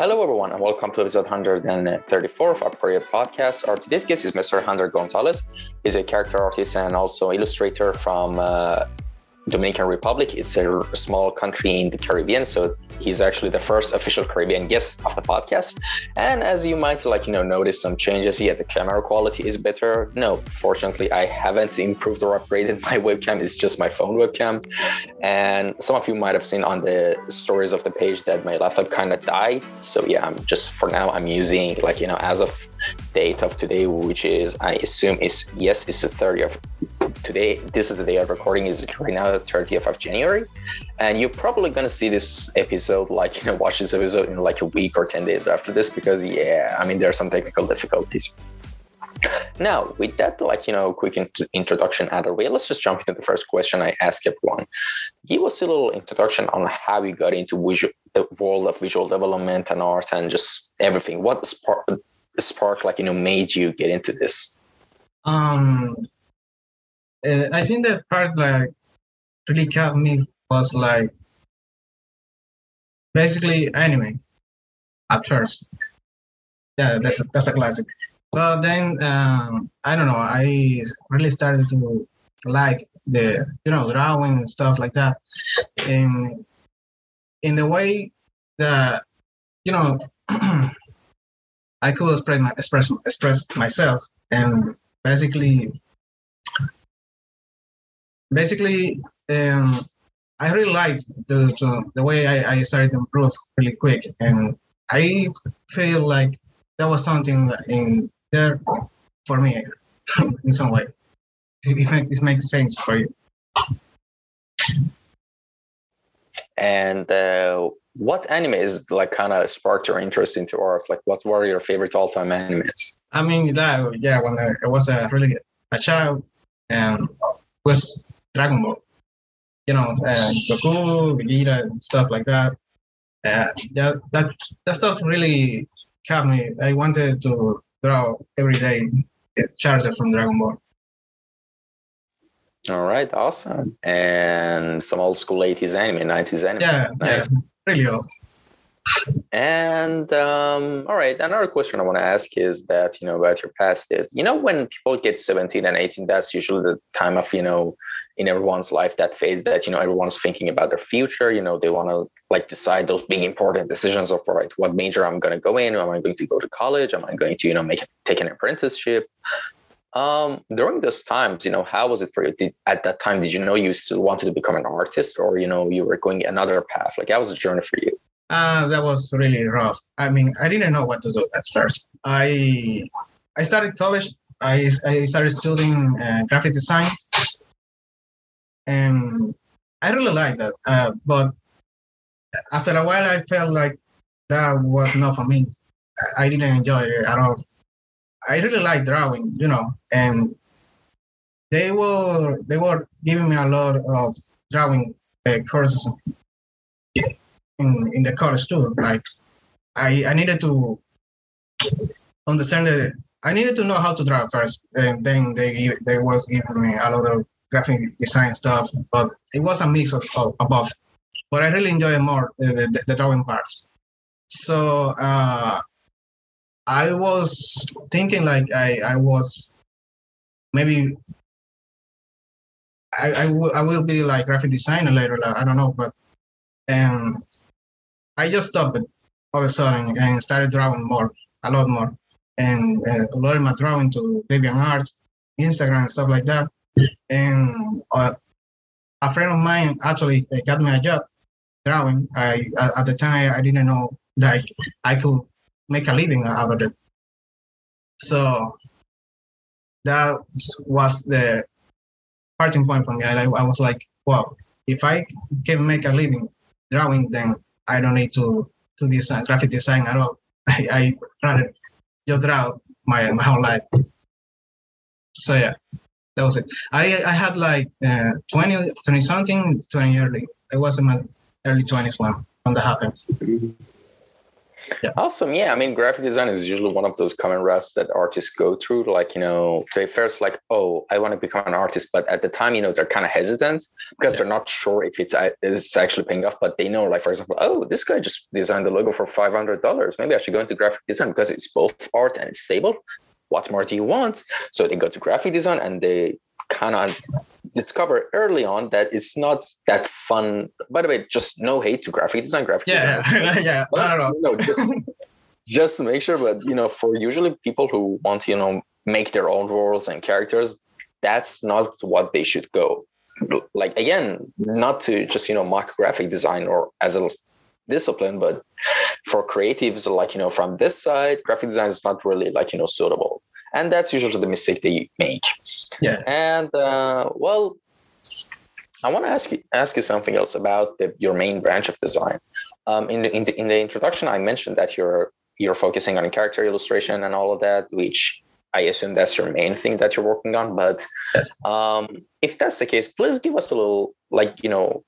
Hello, everyone, and welcome to episode 134 of Upgrade Podcast. Our today's guest is Mr. Hunter Gonzalez. He's a character artist and also illustrator from uh, Dominican Republic. It's a small country in the Caribbean, so he's actually the first official Caribbean guest of the podcast. And as you might like, you know, notice some changes. Yeah, the camera quality is better. No, fortunately, I haven't improved or upgraded my webcam. It's just my phone webcam. And some of you might have seen on the stories of the page that my laptop kind of died. So yeah, I'm just for now I'm using like you know as of date of today, which is I assume is yes, it's the 30th today. This is the day of recording is right now the 30th of January, and you're probably gonna see this episode like you know watch this episode in like a week or 10 days after this because yeah, I mean there are some technical difficulties. Now, with that, like you know, quick int- introduction out of the way, let's just jump into the first question I ask everyone. Give us a little introduction on how you got into visual, the world of visual development and art and just everything. What spark, spark, like you know, made you get into this? Um, uh, I think the part like really caught me was like basically anime at first. Yeah, that's a, that's a classic. But then um, I don't know. I really started to like the you know drawing and stuff like that, and in the way that you know I could express my, express express myself and basically basically um, I really liked the, the, the way I, I started to improve really quick and I feel like that was something in there for me in some way. If it, makes sense for you. And uh, what anime is like kind of sparked your interest into art? Like, what were your favorite all-time animes? I mean, that yeah, when I was a really a child, and was Dragon Ball. You know, and Goku, Vegeta, and stuff like that. Uh, that that that stuff really kept me. I wanted to draw every day characters from Dragon Ball. All right, awesome. And some old school 80s anime, 90s anime. Yeah, nice. yeah, really old. And um, all right, another question I want to ask is that you know about your past is you know when people get 17 and 18, that's usually the time of you know in everyone's life that phase that you know everyone's thinking about their future. You know they want to like decide those big important decisions of right, what major I'm going to go in, am I going to go to college, am I going to you know make take an apprenticeship. Um, during those times, you know, how was it for you? Did, at that time, did you know you still wanted to become an artist, or you know, you were going another path? Like, how was the journey for you? Uh, that was really rough. I mean, I didn't know what to do at first. I I started college. I, I started studying uh, graphic design, and I really liked that. Uh, but after a while, I felt like that was not for me. I didn't enjoy it at all. I really like drawing, you know, and they were they were giving me a lot of drawing uh, courses in, in the college too. Like I, I needed to understand the I needed to know how to draw first, and then they they was giving me a lot of graphic design stuff. But it was a mix of, of, both. But I really enjoy more the, the, the drawing part. So uh, I was thinking like I I was maybe I I, w- I will be like graphic designer later. Like, I don't know, but um, I just stopped all of a sudden and started drawing more, a lot more, and uh, uploading my drawing to DeviantArt, Instagram, and stuff like that. And uh, a friend of mine actually uh, got me a job drawing. I at the time I didn't know that I could make a living out of it. So that was the starting point for me. I, I was like, well, if I can make a living drawing, then I don't need to do design, graphic design at all. I, I rather just draw my, my whole life. So yeah, that was it. I I had like uh, 20, 20 something, 20 early. I was in my early 20s when, when that happened. Yeah. Awesome. Yeah. I mean, graphic design is usually one of those common routes that artists go through. Like, you know, they first like, oh, I want to become an artist, but at the time, you know, they're kind of hesitant because yeah. they're not sure if it's uh, it's actually paying off. But they know, like, for example, oh, this guy just designed the logo for five hundred dollars. Maybe I should go into graphic design because it's both art and it's stable. What more do you want? So they go to graphic design and they kind of discover early on that it's not that fun. By the way, just no hate to graphic design. Graphic yeah, design. Yeah, yeah. But, I don't know. No, just, just to make sure. But you know, for usually people who want to, you know, make their own worlds and characters, that's not what they should go. Like again, not to just you know mock graphic design or as a discipline, but for creatives like you know from this side, graphic design is not really like you know suitable and that's usually the mistake they make. Yeah. And uh, well i want to ask you ask you something else about the, your main branch of design. Um, in, the, in, the, in the introduction i mentioned that you're you're focusing on character illustration and all of that which i assume that's your main thing that you're working on but yes. um, if that's the case please give us a little like you know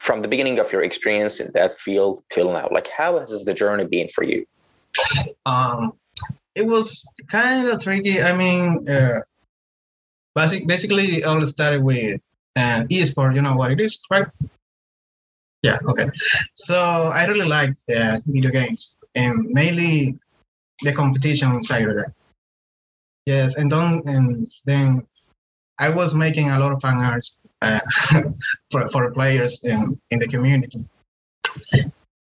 from the beginning of your experience in that field till now like how has the journey been for you? Um it was kind of tricky. I mean, uh, basic, basically, it all started with uh, esport. You know what it is, right? Yeah. Okay. So I really like uh, video games and mainly the competition inside of that. Yes, and then and then I was making a lot of fan arts uh, for for players in in the community.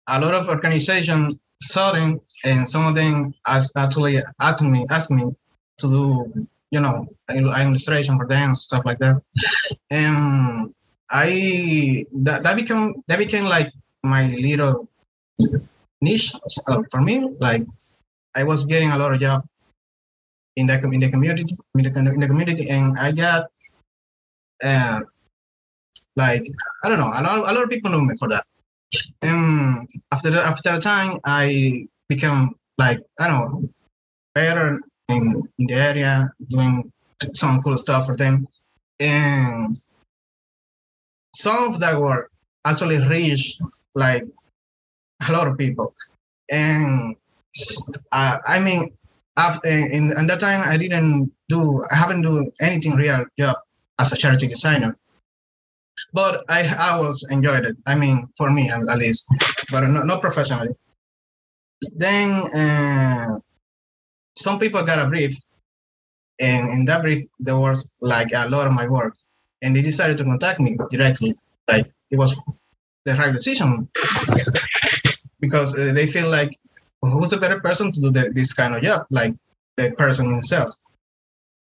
A lot of organizations sudden, and some of them actually asked me, asked me to do, you know, illustration for them, stuff like that. And I that, that became that became like my little niche uh, for me. Like I was getting a lot of job in the in the community in the, in the community, and I got uh, like I don't know a lot a lot of people know me for that. And after the, after a time, I become like I don't know better in in the area, doing some cool stuff for them, and some of that work actually reached like a lot of people, and uh, I mean, after in, in that time, I didn't do I haven't do anything real job as a character designer but I I was enjoyed it. I mean, for me at least, but not, not professionally. Then uh, some people got a brief, and in that brief there was like a lot of my work, and they decided to contact me directly. Like it was the right decision because uh, they feel like who's a better person to do the, this kind of job, like the person himself.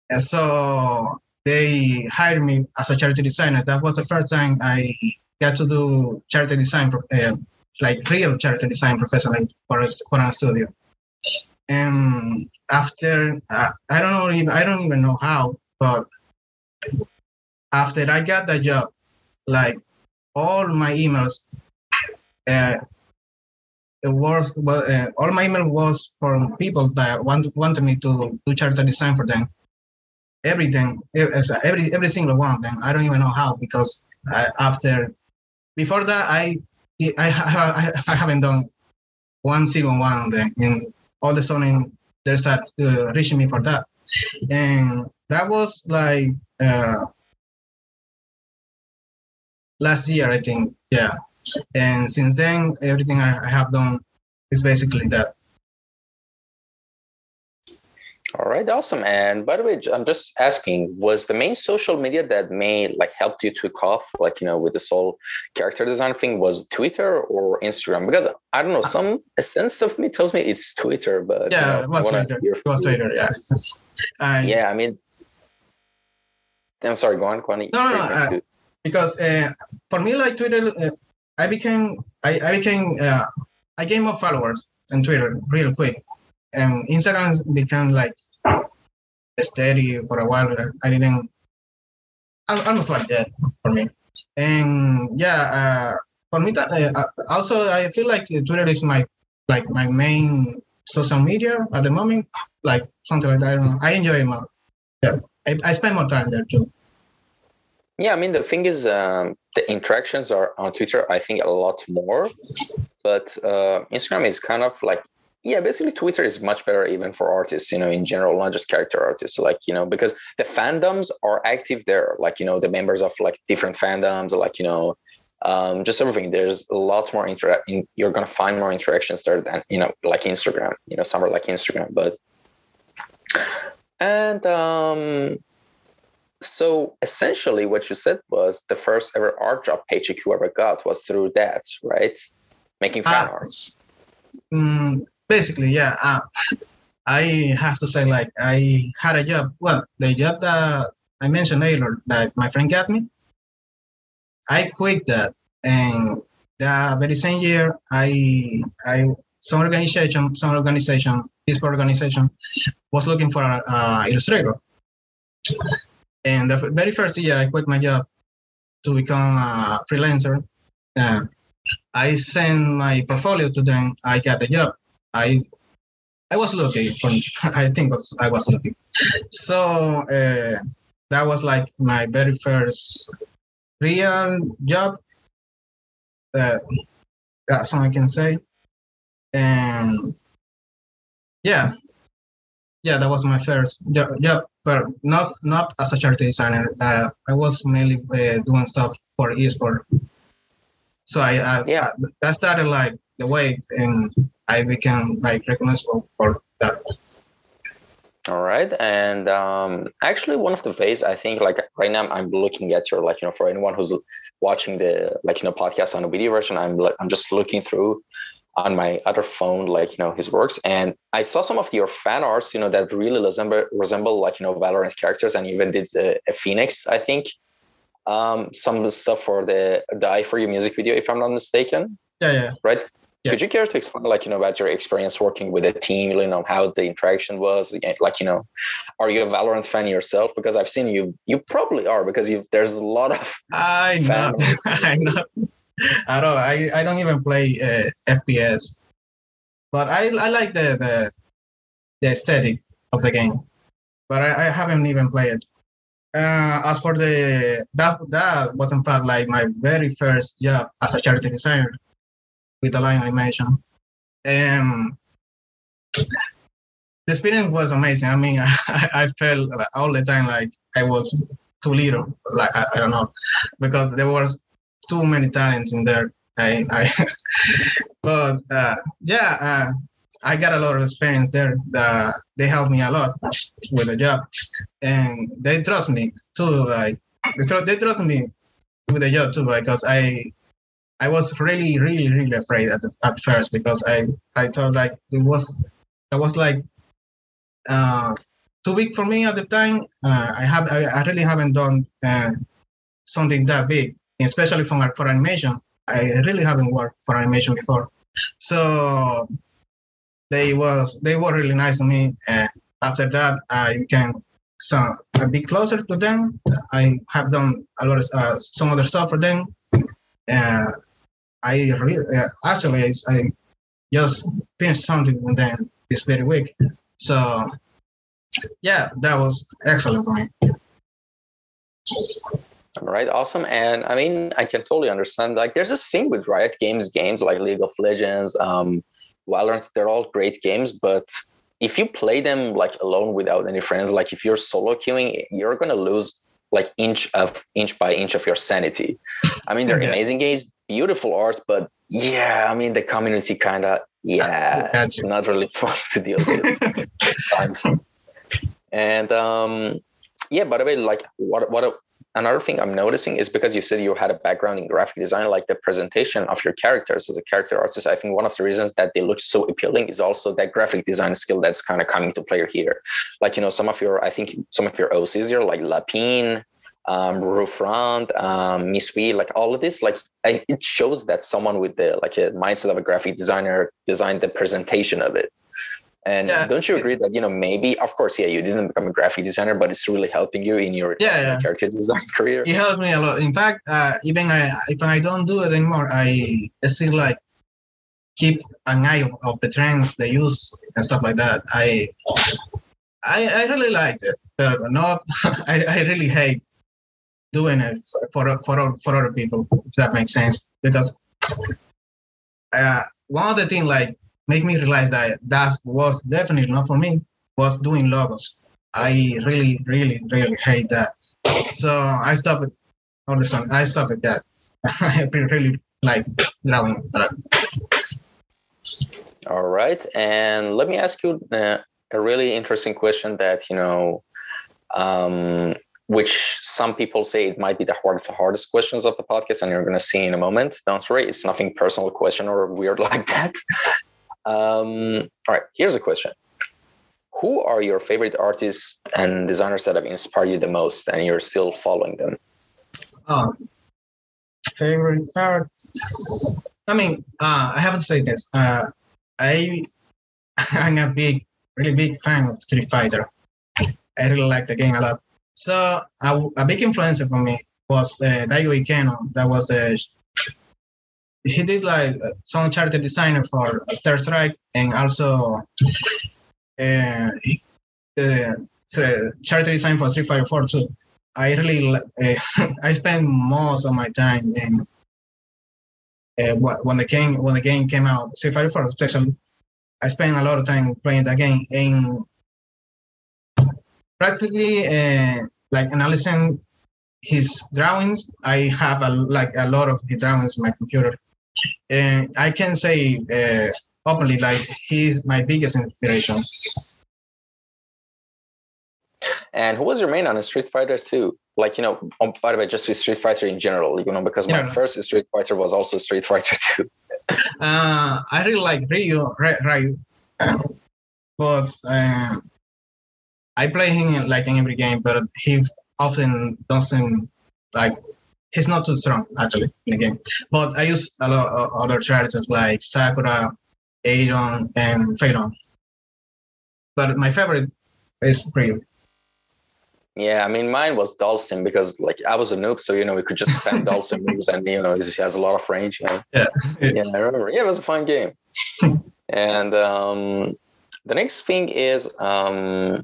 And so they hired me as a character designer. That was the first time I got to do character design, uh, like real character design professionally for a, for a studio. And after, uh, I don't know, even, I don't even know how, but after I got that job, like all my emails, uh, it was well, uh, all my email was from people that want, wanted me to do character design for them everything, every every single one of them. I don't even know how because after before that I I, I haven't done one single one of them, and all of a sudden they start uh, reaching me for that, and that was like uh, last year I think, yeah, and since then everything I, I have done is basically that. All right, awesome. And by the way, I'm just asking, was the main social media that may like helped you to off, like you know, with this whole character design thing, was Twitter or Instagram? Because I don't know, some a sense of me tells me it's Twitter, but yeah, you know, it was Twitter. It was Twitter, yeah. Uh, yeah, I mean, I'm sorry, go on, go on. No, no, no uh, because uh, for me, like Twitter, uh, I became, I, I became, uh, I gained more followers on Twitter real quick and Instagram became like steady for a while. I didn't almost like that for me. And yeah, uh, for me that uh, uh, also I feel like Twitter is my like my main social media at the moment. Like something like that. I don't know. I enjoy it more. Yeah, I, I spend more time there too. Yeah, I mean the thing is, um, the interactions are on Twitter. I think a lot more, but uh, Instagram is kind of like yeah, basically Twitter is much better even for artists, you know, in general, not just character artists. Like, you know, because the fandoms are active there. Like, you know, the members of like different fandoms, like, you know, um, just everything. There's a lot more interact. You're gonna find more interactions there than you know, like Instagram. You know, somewhere like Instagram. But and um, so essentially, what you said was the first ever art job paycheck you ever got was through that, right? Making fan ah, arts. Mm, basically, yeah. Uh, I have to say, like, I had a job. Well, the job that I mentioned earlier that my friend got me, I quit that, and the very same year, I I some organization, some organization, this organization was looking for an illustrator. And the very first year, I quit my job to become a freelancer. Uh, I sent my portfolio to them. I got the job. I I was lucky. For, I think I was lucky. So uh, that was like my very first real job. Uh, that's all I can say. And yeah, yeah, that was my first job. Yeah, but not not as a character designer. Uh, I was mainly uh, doing stuff for eSport. So I, I yeah, that started like the way, and I became like recognizable for that. All right, and um, actually, one of the ways I think, like right now, I'm looking at your, like you know, for anyone who's watching the, like you know, podcast on a video version, I'm like, I'm just looking through on my other phone, like you know, his works, and I saw some of your fan arts, you know, that really resemble resemble like you know Valorant characters, and even did a, a Phoenix, I think, um, some stuff for the Die for You music video, if I'm not mistaken. Yeah, yeah. Right. Yeah. Could you care to explain, like, you know, about your experience working with a team, you know, how the interaction was? Like, you know, are you a Valorant fan yourself? Because I've seen you, you probably are because you there's a lot of. I know. I know. I don't. I, I don't even play uh, FPS, but I I like the the the aesthetic of the game, but I, I haven't even played it. Uh, as for the that that was in fact like my very first job as a character designer with Align Animation. And the experience was amazing. I mean, I, I felt all the time like I was too little, like I, I don't know, because there was too many talents in there. I, I but uh, yeah, uh, I got a lot of experience there. The, they helped me a lot with the job, and they trust me too. Like they trust me with the job too because I I was really, really, really afraid at, the, at first because I, I thought like it was, I was like uh, too big for me at the time. Uh, I have, I, I, really haven't done uh, something that big, especially for for animation. I really haven't worked for animation before, so they was they were really nice to me. And after that, I became some a bit closer to them. I have done a lot of uh, some other stuff for them. Uh, I really uh, actually I, I just finished something and then this very week. So yeah, that was excellent for me. All right, awesome. And I mean, I can totally understand. Like, there's this thing with Riot Games games like League of Legends, um, Valorant. They're all great games, but if you play them like alone without any friends, like if you're solo queuing, you're gonna lose like inch of inch by inch of your sanity. I mean, they're yeah. amazing games, beautiful art, but yeah, I mean the community kind of yeah, it's not really fun to deal with times. And um, yeah, by the way, like what what another thing I'm noticing is because you said you had a background in graphic design, like the presentation of your characters as a character artist. I think one of the reasons that they look so appealing is also that graphic design skill that's kind of coming to play here. Like, you know, some of your, I think some of your OCs here, like Lapine, um, Roofront, um, Misui, like all of this, like I, it shows that someone with the like a mindset of a graphic designer designed the presentation of it. And yeah. don't you agree that you know maybe of course yeah you didn't become a graphic designer but it's really helping you in your yeah, yeah. character design career. It helps me a lot. In fact, uh, even I if I don't do it anymore, I still like keep an eye of the trends they use and stuff like that. I I, I really like it, but not I, I really hate doing it for for for other people. If that makes sense, because uh, one of the things like make me realize that that was definitely not for me. Was doing logos. I really, really, really hate that. So I stopped all the song, I stopped at that. I really like drawing. All right, and let me ask you uh, a really interesting question that you know, um, which some people say it might be the hard, hardest questions of the podcast, and you're going to see in a moment. Don't worry, it's nothing personal question or weird like that. Um, all right, here's a question. Who are your favorite artists and designers that have inspired you the most and you're still following them? Um, favorite artists? I mean, uh, I haven't said this. Uh, I, I'm a big, really big fan of Street Fighter. I really like the game a lot. So a, a big influencer for me was uh, Daigo Ikeno. That was the he did like some character designer for Third Strike and also uh, the character design for Street Fighter 4 too. I really uh, I spent most of my time in uh, when the game when the game came out, Street Fighter 4 especially. I spent a lot of time playing that game and practically uh, like analyzing his drawings. I have a, like a lot of his drawings in my computer and I can say uh, openly, like he's my biggest inspiration. And who was your main on Street Fighter 2? Like, you know, um, by the way, just with Street Fighter in general, you know, because my yeah. first Street Fighter was also Street Fighter 2. uh, I really like Ryu, Ryu. but uh, I play him like in every game, but he often doesn't like he's not too strong actually in the game. But I use a lot of other characters like Sakura, Adon, and Phaeton. But my favorite is Ryu. Yeah, I mean, mine was Dhalsim because like I was a noob, so you know we could just spam Dhalsim moves, and you know he has a lot of range. You know? Yeah, yeah, I remember. Yeah, it was a fun game. and um, the next thing is, um,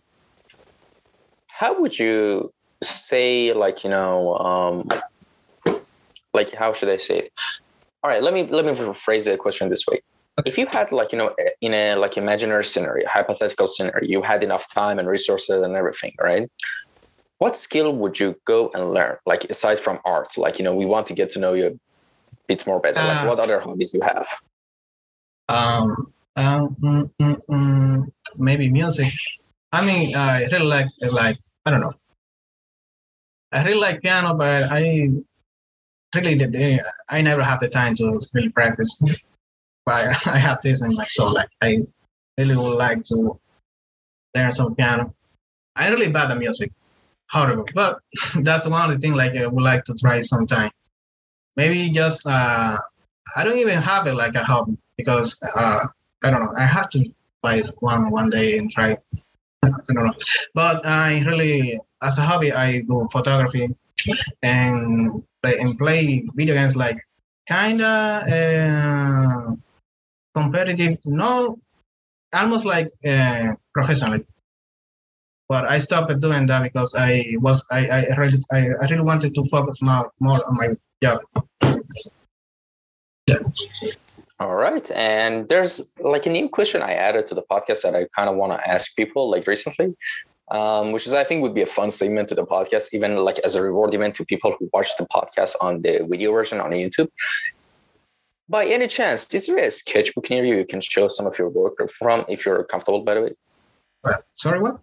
how would you say, like you know, um, like how should I say it? All right, let me let me rephrase the question this way. If you had like you know in a like imaginary scenario, hypothetical scenario, you had enough time and resources and everything, right? What skill would you go and learn? Like aside from art, like you know, we want to get to know you a bit more better. Like what other hobbies do you have? Um, um mm, mm, mm, maybe music. I mean, I really like like I don't know. I really like piano, but I really I never have the time to really practice. But I have this in my soul. Like I really would like to learn some piano. I'm really bad at music, horrible. But that's one of the things like I would like to try sometime. Maybe just uh, I don't even have it like a hobby because uh, I don't know. I have to buy one one day and try. I don't know, but I really as a hobby I do photography and play and play video games like kinda uh, competitive, no, almost like uh, professionally. But I stopped doing that because I was I I really I, I really wanted to focus more more on my job. Yeah. All right. And there's like a new question I added to the podcast that I kind of want to ask people like recently um, which is I think would be a fun segment to the podcast, even like as a reward event to people who watch the podcast on the video version on YouTube. By any chance, is there a sketchbook near you you can show some of your work from if you're comfortable, by the way? sorry, what?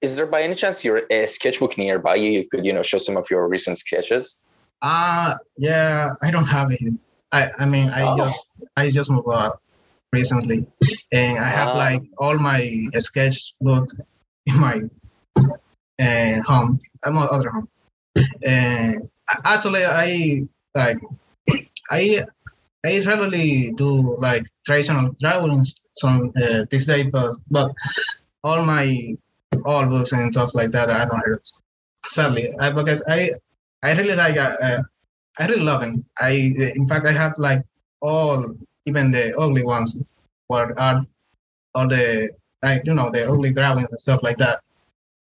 Is there by any chance your a sketchbook nearby you you could you know show some of your recent sketches? Uh yeah, I don't have it. I I mean I oh. just I just moved up recently and I have like all my sketchbook in my uh, home, my other home. And actually, I like I I rarely do like traditional drawings some uh, this day, but but all my all books and stuff like that I don't have sadly I, because I I really like uh, uh, I really love them. I in fact I have like all even the ugly ones were are all the like you know the ugly drawings and stuff like that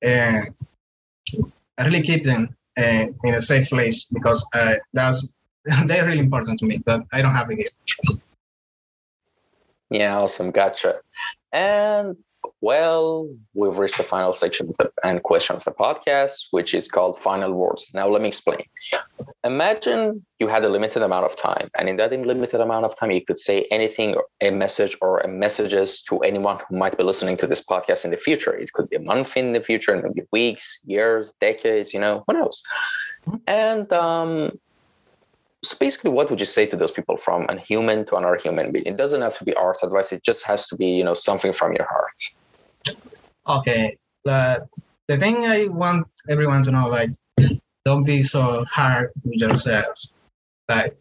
and I really keep them uh, in a safe place because uh, that's they're really important to me, but I don't have it here. Yeah, awesome. Gotcha. And well, we've reached the final section of the, and question of the podcast, which is called final words. Now, let me explain. Imagine you had a limited amount of time, and in that limited amount of time, you could say anything, a message, or a messages to anyone who might be listening to this podcast in the future. It could be a month in the future, maybe weeks, years, decades. You know, who knows? And um, so basically what would you say to those people from a human to another human being? It doesn't have to be art advice. It just has to be you know something from your heart. Okay. The the thing i want everyone to know like don't be so hard with yourselves. Like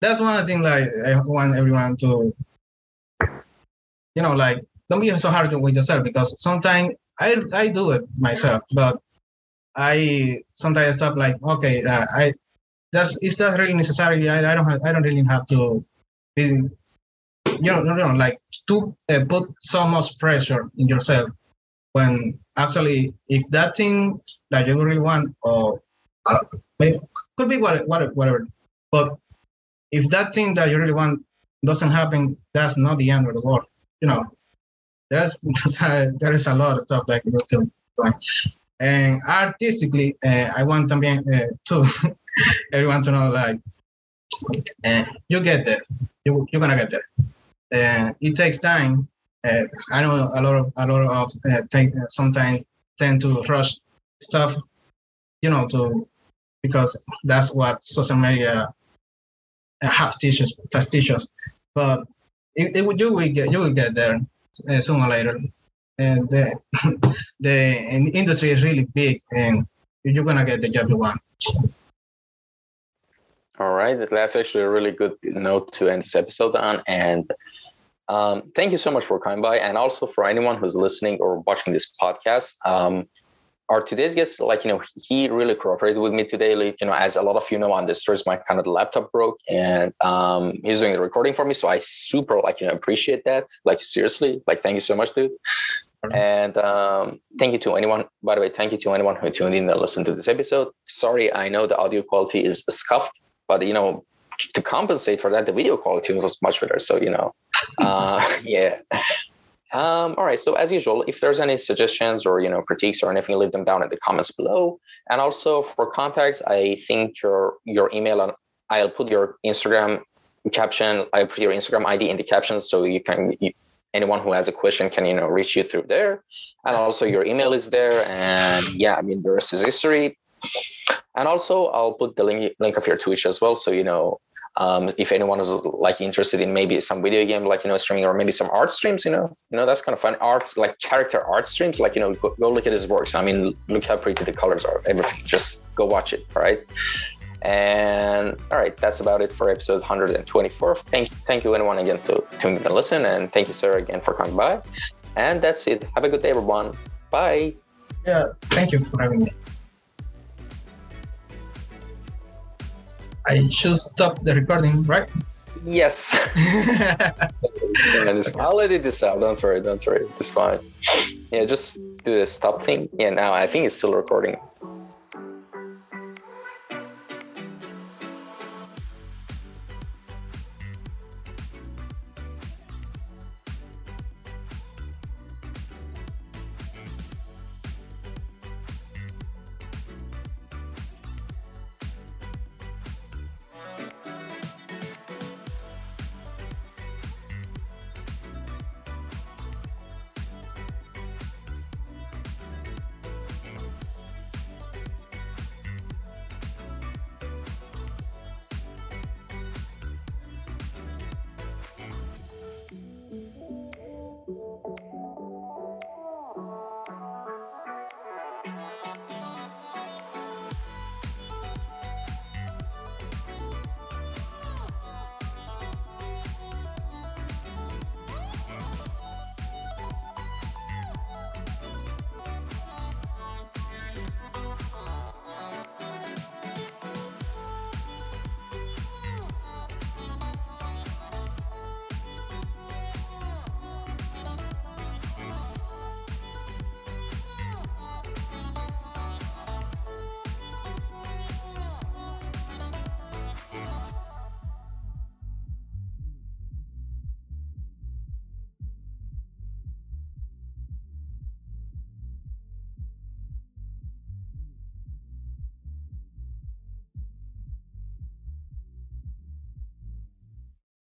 that's one things like i want everyone to you know like don't be so hard with yourself because sometimes i i do it myself but i sometimes stop like okay uh, i that's is that really necessary? I, I don't have I don't really have to be you know, no, no, like to uh, put so much pressure in yourself when actually if that thing that you really want or uh, could be what, what, whatever but if that thing that you really want doesn't happen that's not the end of the world you know there's there is a lot of stuff that can and artistically uh, i want también uh, to everyone to know like uh, you get there. You, you're gonna get there. Uh, it takes time. Uh, I know a lot of a lot of uh, take, sometimes tend to rush stuff, you know, to because that's what social media have teachers, teachers. But it, it, you will get you will get there sooner or later. And the the industry is really big, and you're gonna get the job you want. All right, that's actually a really good note to end this episode on. And um, thank you so much for coming by, and also for anyone who's listening or watching this podcast. Um, our today's guest, like you know, he really cooperated with me today. Like you know, as a lot of you know, on the stories, my kind of laptop broke, and um, he's doing the recording for me. So I super like you know appreciate that. Like seriously, like thank you so much, dude. And um, thank you to anyone, by the way, thank you to anyone who tuned in and listened to this episode. Sorry, I know the audio quality is scuffed but you know, to compensate for that, the video quality was much better. So you know, uh, yeah. Um, all right. So as usual, if there's any suggestions or you know critiques or anything, leave them down in the comments below. And also for contacts, I think your your email and I'll put your Instagram caption. I put your Instagram ID in the captions so you can. You, anyone who has a question can you know reach you through there and also your email is there and yeah i mean the rest is history and also, I'll put the link link of your Twitch as well, so you know um, if anyone is like interested in maybe some video game like you know streaming or maybe some art streams you know you know that's kind of fun. Art like character art streams like you know go, go look at his works. I mean look how pretty the colors are everything. Just go watch it all right? And all right that's about it for episode 124 thank thank you anyone again to tuning in and listen and thank you sir again for coming by. And that's it. Have a good day everyone. Bye. Yeah thank you for having me I should stop the recording, right? Yes. I'll edit this out. Don't worry. Don't worry. It's fine. Yeah, just do the stop thing. Yeah, now I think it's still recording.